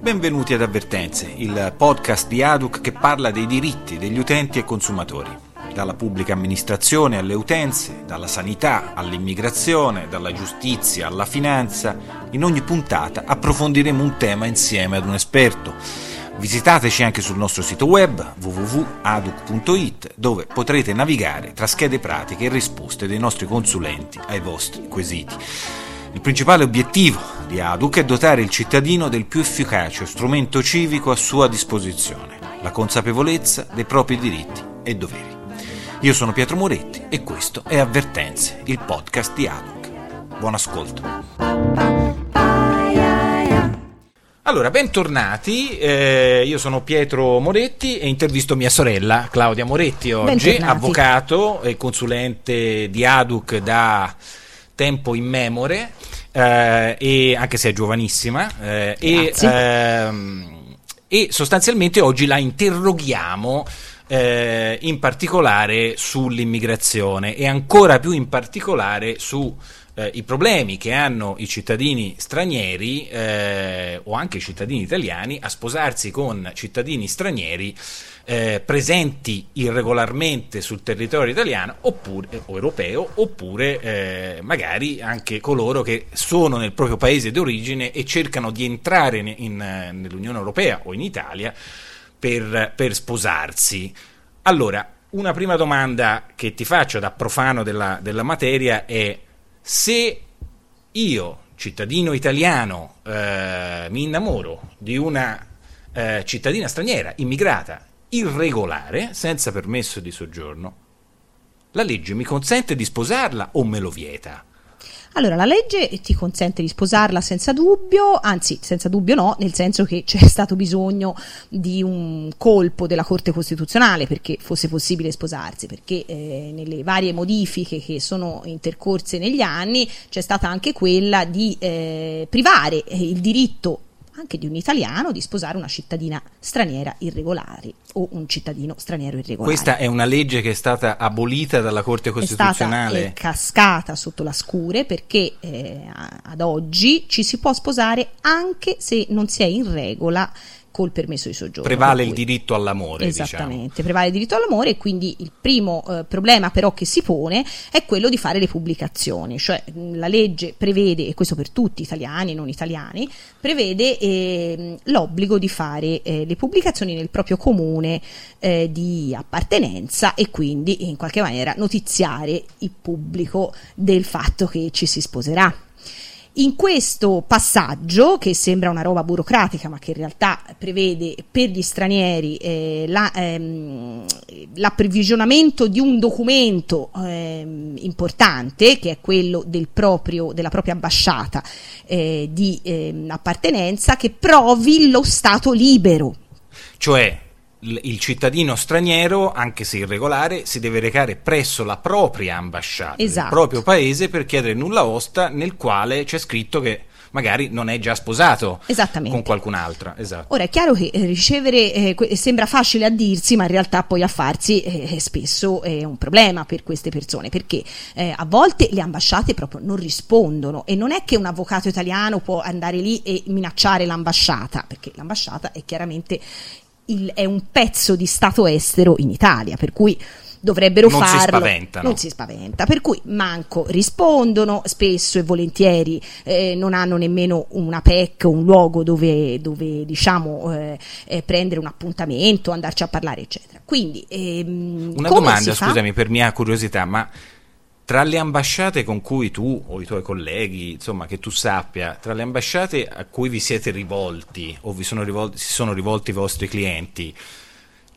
Benvenuti ad Avvertenze, il podcast di ADUC che parla dei diritti degli utenti e consumatori, dalla pubblica amministrazione alle utenze, dalla sanità all'immigrazione, dalla giustizia alla finanza. In ogni puntata approfondiremo un tema insieme ad un esperto. Visitateci anche sul nostro sito web www.aduc.it dove potrete navigare tra schede pratiche e risposte dei nostri consulenti ai vostri quesiti. Il principale obiettivo di ADUC è dotare il cittadino del più efficace strumento civico a sua disposizione, la consapevolezza dei propri diritti e doveri. Io sono Pietro Moretti e questo è Avvertenze, il podcast di ADUC. Buon ascolto. Allora, bentornati, eh, io sono Pietro Moretti e intervisto mia sorella Claudia Moretti oggi, Bentornati. avvocato e consulente di ADUC da tempo immemore, eh, e anche se è giovanissima, eh, e, ehm, e sostanzialmente oggi la interroghiamo eh, in particolare sull'immigrazione e ancora più in particolare su eh, i problemi che hanno i cittadini stranieri eh, o anche i cittadini italiani a sposarsi con cittadini stranieri eh, presenti irregolarmente sul territorio italiano oppure, o europeo oppure eh, magari anche coloro che sono nel proprio paese d'origine e cercano di entrare in, eh, nell'Unione Europea o in Italia per, per sposarsi. Allora, una prima domanda che ti faccio da profano della, della materia è se io, cittadino italiano, eh, mi innamoro di una eh, cittadina straniera, immigrata, irregolare, senza permesso di soggiorno, la legge mi consente di sposarla o me lo vieta? Allora, la legge ti consente di sposarla senza dubbio, anzi, senza dubbio no, nel senso che c'è stato bisogno di un colpo della Corte Costituzionale perché fosse possibile sposarsi, perché eh, nelle varie modifiche che sono intercorse negli anni c'è stata anche quella di eh, privare eh, il diritto anche di un italiano di sposare una cittadina straniera irregolare o un cittadino straniero irregolare. Questa è una legge che è stata abolita dalla Corte è stata Costituzionale. eh, cascata sotto la scure perché eh, ad oggi ci si può sposare anche se non si è in regola col permesso di soggiorno. Prevale il diritto all'amore, diciamo. Esattamente, prevale il diritto all'amore e quindi il primo eh, problema però che si pone è quello di fare le pubblicazioni, cioè la legge prevede, e questo per tutti italiani e non italiani, prevede ehm, l'obbligo di fare eh, le pubblicazioni nel proprio comune eh, di appartenenza e quindi in qualche maniera notiziare il pubblico del fatto che ci si sposerà. In questo passaggio, che sembra una roba burocratica, ma che in realtà prevede per gli stranieri eh, la, ehm, l'approvvigionamento di un documento ehm, importante, che è quello del proprio, della propria ambasciata eh, di ehm, appartenenza, che provi lo stato libero. Cioè il cittadino straniero, anche se irregolare, si deve recare presso la propria ambasciata Esatto. proprio paese per chiedere nulla osta nel quale c'è scritto che magari non è già sposato con qualcun'altra. Esatto. Ora è chiaro che eh, ricevere eh, que- sembra facile a dirsi, ma in realtà poi a farsi eh, spesso è un problema per queste persone, perché eh, a volte le ambasciate proprio non rispondono e non è che un avvocato italiano può andare lì e minacciare l'ambasciata, perché l'ambasciata è chiaramente il- è un pezzo di stato estero in Italia, per cui dovrebbero Non si farlo. spaventano. Non si spaventa, per cui manco rispondono, spesso e volentieri eh, non hanno nemmeno una PEC, un luogo dove, dove diciamo eh, eh, prendere un appuntamento, andarci a parlare, eccetera. Quindi ehm, Una domanda, si scusami, per mia curiosità, ma tra le ambasciate con cui tu o i tuoi colleghi, insomma, che tu sappia, tra le ambasciate a cui vi siete rivolti o vi sono rivolti, si sono rivolti i vostri clienti,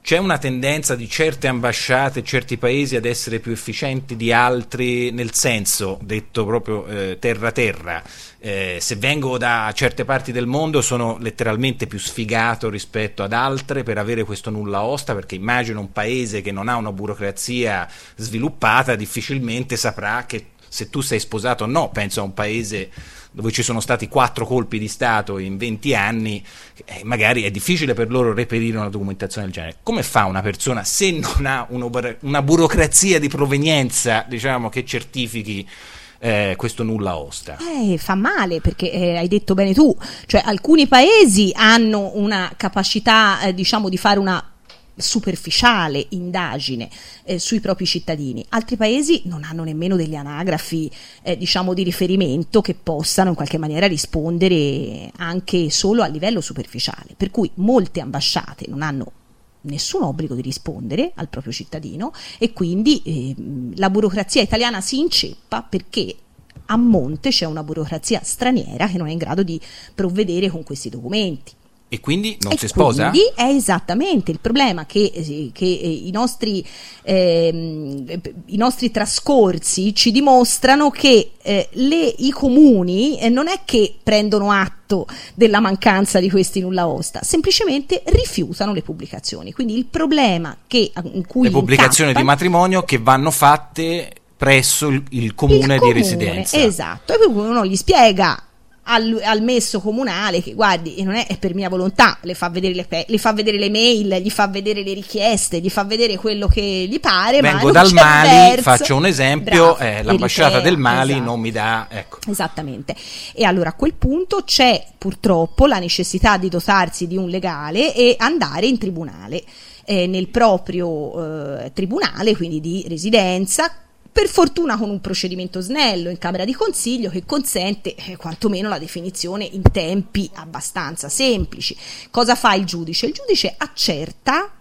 c'è una tendenza di certe ambasciate, certi paesi ad essere più efficienti di altri, nel senso, detto proprio eh, terra terra, eh, se vengo da certe parti del mondo sono letteralmente più sfigato rispetto ad altre per avere questo nulla osta, perché immagino un paese che non ha una burocrazia sviluppata difficilmente saprà che se tu sei sposato o no, penso a un paese dove ci sono stati quattro colpi di Stato in 20 anni, eh, magari è difficile per loro reperire una documentazione del genere. Come fa una persona se non ha una burocrazia di provenienza, diciamo, che certifichi eh, questo nulla osta. Eh, fa male perché eh, hai detto bene tu, cioè alcuni paesi hanno una capacità eh, diciamo di fare una superficiale indagine eh, sui propri cittadini. Altri paesi non hanno nemmeno delle anagrafi, eh, diciamo, di riferimento che possano in qualche maniera rispondere anche solo a livello superficiale. Per cui molte ambasciate non hanno nessun obbligo di rispondere al proprio cittadino e quindi eh, la burocrazia italiana si inceppa perché a monte c'è una burocrazia straniera che non è in grado di provvedere con questi documenti. E quindi non e si sposa? Quindi è esattamente il problema che, eh, che eh, i, nostri, eh, i, nostri, trascorsi ci dimostrano che eh, le, i comuni eh, non è che prendono atto della mancanza di questi nulla osta, semplicemente rifiutano le pubblicazioni. Quindi il problema che, in cui le pubblicazioni incappano, di matrimonio che vanno fatte presso il, il, comune, il comune di residenza. Esatto, e quindi uno gli spiega al, al, messo comunale che guardi non è, è, per mia volontà le fa, vedere le, le fa vedere le mail gli fa vedere le richieste gli fa vedere quello che gli pare vengo dal Mali verso. faccio un esempio Bravo, eh, l'ambasciata del Mali esatto. non mi dà ecco. esattamente e allora a quel punto c'è purtroppo la necessità di dotarsi di un legale e andare in tribunale eh, nel proprio eh, tribunale quindi di residenza per fortuna con un procedimento snello in Camera di Consiglio che consente eh, quantomeno la definizione in tempi abbastanza semplici. Cosa fa il giudice? Il giudice accerta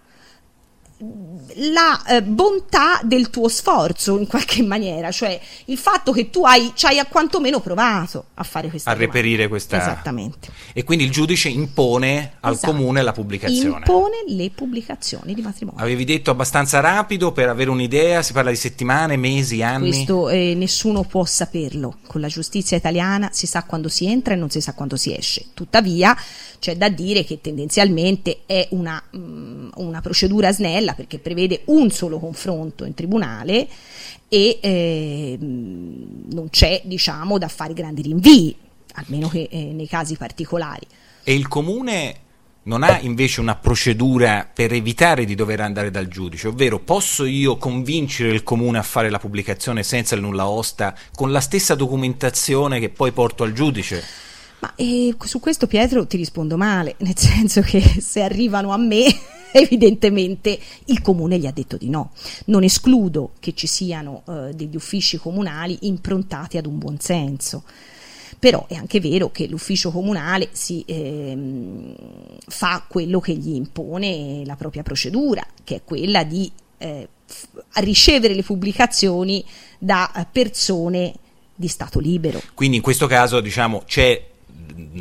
la eh, bontà del tuo sforzo in qualche maniera, cioè il fatto che tu hai, ci hai quantomeno provato a fare questa a domanda. reperire questa esattamente. E quindi il giudice impone al esatto. comune la pubblicazione. Impone le pubblicazioni di matrimonio. Avevi detto abbastanza rapido per avere un'idea si parla di settimane, mesi, anni? Questo eh, nessuno può saperlo. Con la giustizia italiana si sa quando si entra e non si sa quando si esce. Tuttavia c'è da dire che tendenzialmente è una, mh, mm, una procedura snella perché prevede un solo confronto in tribunale e eh, non c'è diciamo da fare grandi rinvii, almeno che eh, nei casi particolari. E il comune non ha invece una procedura per evitare di dover andare dal giudice, ovvero posso io convincere il comune a fare la pubblicazione senza il nulla osta con la stessa documentazione che poi porto al giudice? Ma eh, su questo Pietro ti rispondo male, nel senso che se arrivano a me evidentemente il comune gli ha detto di no. Non escludo che ci siano eh, degli uffici comunali improntati ad un buon senso. Però è anche vero che l'ufficio comunale si, ehm, fa quello che gli impone la propria procedura, che è quella di eh, ricevere le pubblicazioni da persone di Stato libero. Quindi in questo caso diciamo c'è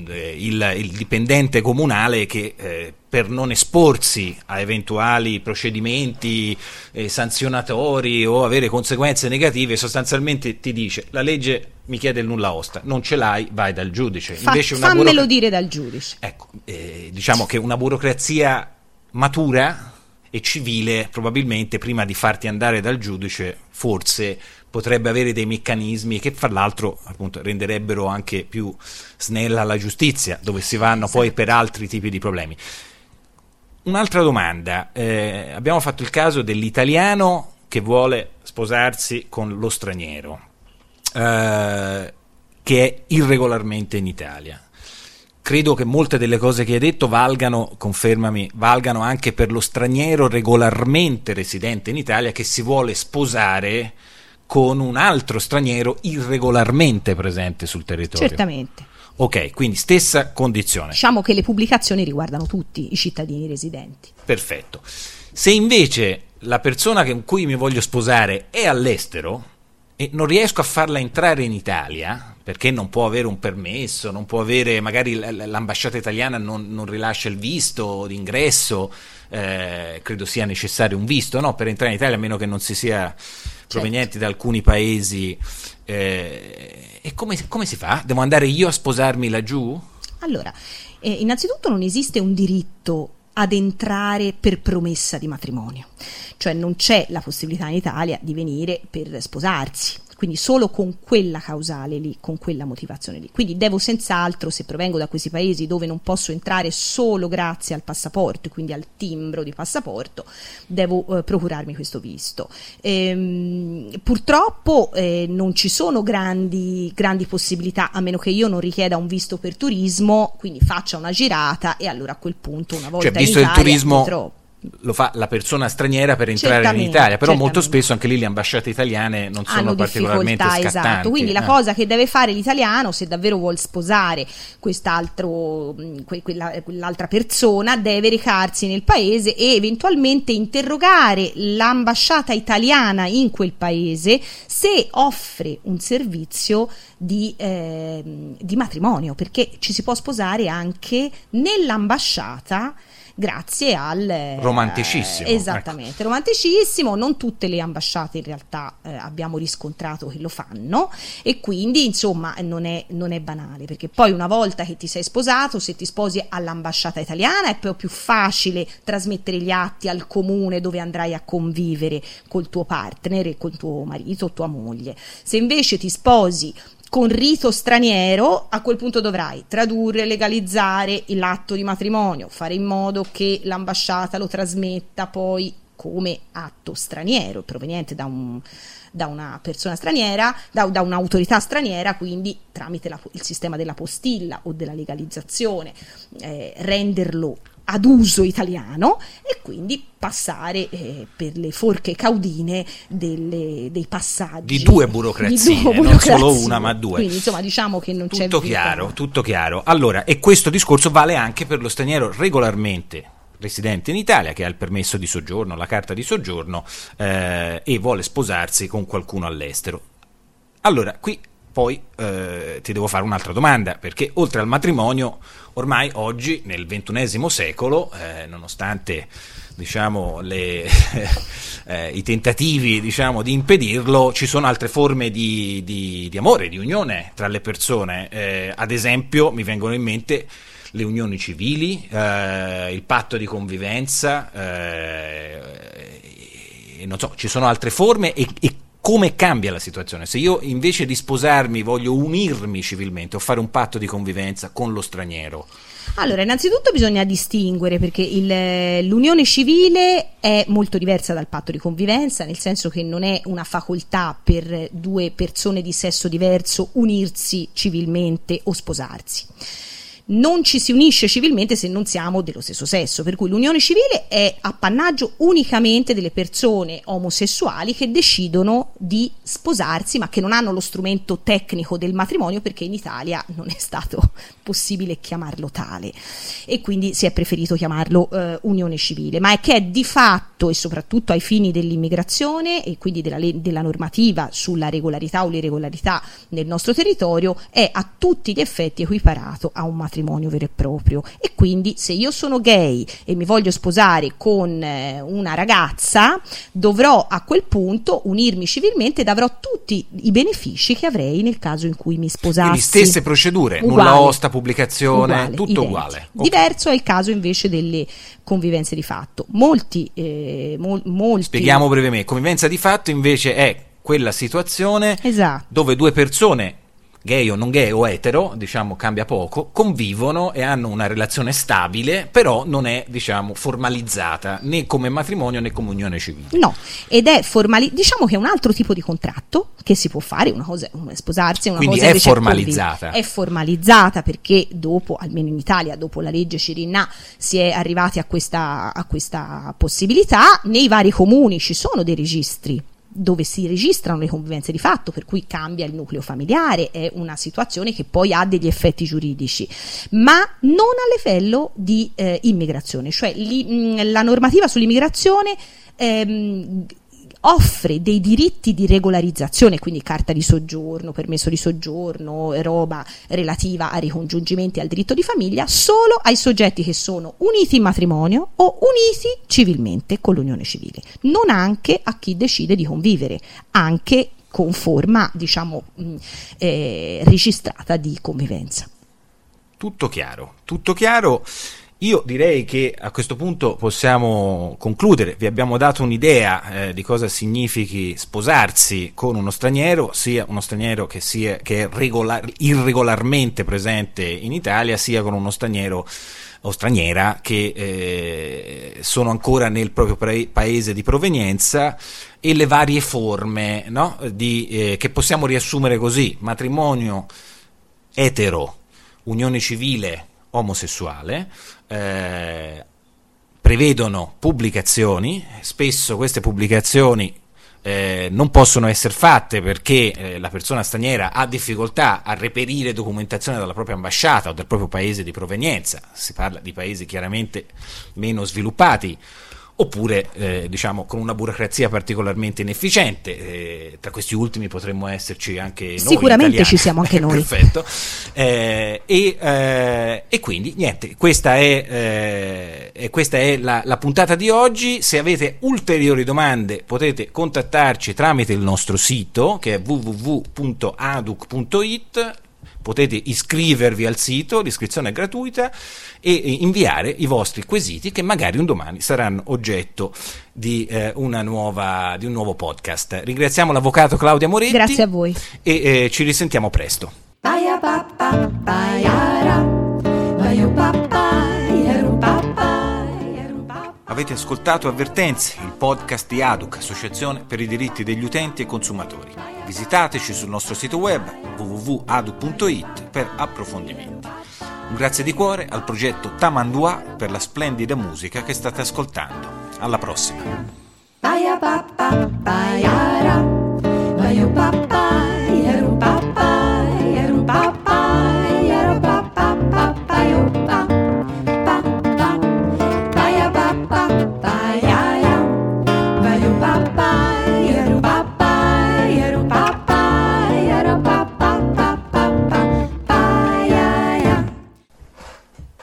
eh, il, il, dipendente comunale che eh, per non esporsi a eventuali procedimenti eh, sanzionatori o avere conseguenze negative sostanzialmente ti dice la legge mi chiede il nulla osta, non ce l'hai, vai dal giudice. Fa, fammelo burocra- dire dal giudice. Ecco, eh, diciamo che una burocrazia matura e civile probabilmente prima di farti andare dal giudice forse potrebbe avere dei meccanismi che fra l'altro appunto renderebbero anche più snella la giustizia dove si vanno esatto. poi per altri tipi di problemi un'altra domanda eh, abbiamo fatto il caso dell'italiano che vuole sposarsi con lo straniero eh, che è irregolarmente in Italia credo che molte delle cose che hai detto valgano, confermami, valgano anche per lo straniero regolarmente residente in Italia che si vuole sposare con un altro straniero irregolarmente presente sul territorio. Certamente. Ok, quindi stessa condizione. Diciamo che le pubblicazioni riguardano tutti i cittadini residenti. Perfetto. Se invece la persona con cui mi voglio sposare è all'estero e non riesco a farla entrare in Italia, perché non può avere un permesso, non può avere, magari l'ambasciata italiana non, non rilascia il visto d'ingresso, eh, credo sia necessario un visto no? per entrare in Italia, a meno che non si sia provenienti certo. da alcuni paesi. Eh, e come, come, si fa? Devo andare io a sposarmi laggiù? Allora, eh, innanzitutto non esiste un diritto ad entrare per promessa di matrimonio, cioè non c'è la possibilità in Italia di venire per sposarsi quindi solo con quella causale lì, con quella motivazione lì. Quindi devo senz'altro, se provengo da questi paesi dove non posso entrare solo grazie al passaporto, quindi al timbro di passaporto, devo eh, procurarmi questo visto. Ehm, purtroppo eh, non ci sono grandi, grandi possibilità, a meno che io non richieda un visto per turismo, quindi faccia una girata e allora a quel punto una volta cioè, visto in Italia il turismo potrò lo fa la persona straniera per entrare in Certamente, Italia, però certamente. molto spesso anche lì le ambasciate italiane non sono hanno particolarmente difficoltà, scattanti. esatto. Quindi la eh. cosa che deve fare l'italiano, se davvero vuol sposare que- quella- quell'altra persona, deve recarsi nel paese e eventualmente interrogare l'ambasciata italiana in quel paese se offre un servizio di, ehm, di matrimonio, perché ci si può sposare anche nell'ambasciata grazie al eh, Romanticissimo, ecco. esattamente romanticissimo. Non tutte le ambasciate in realtà eh, abbiamo riscontrato che lo fanno e quindi insomma non è, non è banale perché poi una volta che ti sei sposato se ti sposi all'ambasciata italiana è poi più facile trasmettere gli atti al comune dove andrai a convivere col tuo partner e col tuo marito o tua moglie. Se invece ti sposi con rito straniero, a quel punto dovrai tradurre, legalizzare l'atto di matrimonio, fare in modo che l'ambasciata lo trasmetta poi come atto straniero, proveniente da, un, da una persona straniera, da, da un'autorità straniera, quindi tramite la- il sistema della postilla o della legalizzazione, eh, renderlo ad uso italiano e quindi passare eh, per le forche caudine delle- dei passaggi Di due burocrazie, di due non solo burocrazie. una, ma due. Quindi insomma diciamo che non c'è Tutto vita. chiaro, tutto chiaro. Allora, e questo discorso vale anche per lo straniero regolarmente residente in Italia che ha il permesso di soggiorno, la carta di soggiorno eh, e vuole sposarsi con qualcuno all'estero. Allora, qui poi eh, ti devo fare un'altra domanda, perché oltre al matrimonio, ormai oggi, nel ventunesimo secolo, eh, nonostante diciamo, le, eh, i tentativi diciamo, di impedirlo, ci sono altre forme di, di- di amore, di unione tra le persone. Eh, ad esempio, mi vengono in mente le unioni civili, eh, il patto di convivenza, eh, non so, ci sono altre forme e, e come cambia la situazione? Se io invece di sposarmi voglio unirmi civilmente o fare un patto di convivenza con lo straniero, Allora, innanzitutto bisogna distinguere perché il- l'unione civile è molto diversa dal patto di convivenza, nel senso che non è una facoltà per due persone di sesso diverso unirsi civilmente o sposarsi. Non ci si unisce civilmente se non siamo dello stesso sesso, per cui l'unione civile è appannaggio unicamente delle persone omosessuali che decidono di sposarsi ma che non hanno lo strumento tecnico del matrimonio perché in Italia non è stato possibile chiamarlo tale. E quindi si è preferito chiamarlo eh, unione civile, ma è che è di fatto e soprattutto ai fini dell'immigrazione e quindi della, della normativa sulla regolarità o l'irregolarità nel nostro territorio è a tutti gli effetti equiparato a un matrimonio vero e proprio e quindi se io sono gay e mi voglio sposare con eh, una ragazza dovrò a quel punto unirmi civilmente ed avrò tutti i benefici che avrei nel caso in cui mi sposassi quindi stesse procedure, nulla Uguale. osta, pubblicazione, Uguale, tutto identici. uguale. Ok. Diverso è il caso invece delle convivenze di fatto. Molti, eh, mol- molti Spieghiamo brevemente, convivenza di fatto invece è quella situazione Esatto. dove due persone gay o non gay o etero, diciamo cambia poco, convivono e hanno una relazione stabile, però non è, diciamo, formalizzata né come matrimonio né come unione civile. No, ed è formali- diciamo che è un altro tipo di contratto che si può fare, una cosa è sposarsi, una Quindi cosa è formalizzata. convivere. È formalizzata perché dopo, almeno in Italia, dopo la legge Cirinà, si è arrivati a questa, a questa possibilità. Nei vari comuni ci sono dei registri dove si registrano le convivenze di fatto, per cui cambia il nucleo familiare, è una situazione che poi ha degli effetti giuridici, ma non a livello di eh, immigrazione, cioè li- mh, la normativa sull'immigrazione ehm, offre dei diritti di regolarizzazione, quindi carta di soggiorno, permesso di soggiorno, roba relativa ai ricongiungimenti e al diritto di famiglia, solo ai soggetti che sono uniti in matrimonio o uniti civilmente con l'unione civile, non anche a chi decide di convivere, anche con forma, diciamo, mh, eh, registrata di convivenza. Tutto chiaro, tutto chiaro. Io direi che a questo punto possiamo concludere. Vi abbiamo dato un'idea eh, di cosa significhi sposarsi con uno straniero, sia uno straniero che, sia, che è regolar, irregolarmente presente in Italia, sia con uno straniero o straniera che eh, sono ancora nel proprio paese di provenienza e le varie forme no? di, eh, che possiamo riassumere così: matrimonio etero, unione civile omosessuale. Eh, prevedono pubblicazioni, spesso queste pubblicazioni eh, non possono essere fatte perché eh, la persona straniera ha difficoltà a reperire documentazione dalla propria ambasciata o del proprio paese di provenienza, si parla di paesi chiaramente meno sviluppati oppure eh, diciamo con una burocrazia particolarmente inefficiente. Eh, tra questi ultimi potremmo esserci anche noi. Sicuramente italiani. ci siamo anche noi. Perfetto. Eh, e, eh, e, quindi niente, questa è, eh, questa è la, la, puntata di oggi. Se avete ulteriori domande potete contattarci tramite il nostro sito che è www.aduc.it potete iscrivervi al sito, l'iscrizione è gratuita e inviare i vostri quesiti che magari un domani saranno oggetto di, eh, nuova, di un nuovo podcast. Ringraziamo l'avvocato Claudia Moretti. Grazie a voi. E eh, ci risentiamo presto. Baiara, Avete ascoltato Avvertenze, il podcast di ADUC, Associazione per i diritti degli utenti e consumatori. Visitateci sul nostro sito web www.adu.it per approfondimenti. Un grazie di cuore al progetto Tamandua per la splendida musica che state ascoltando. Alla prossima!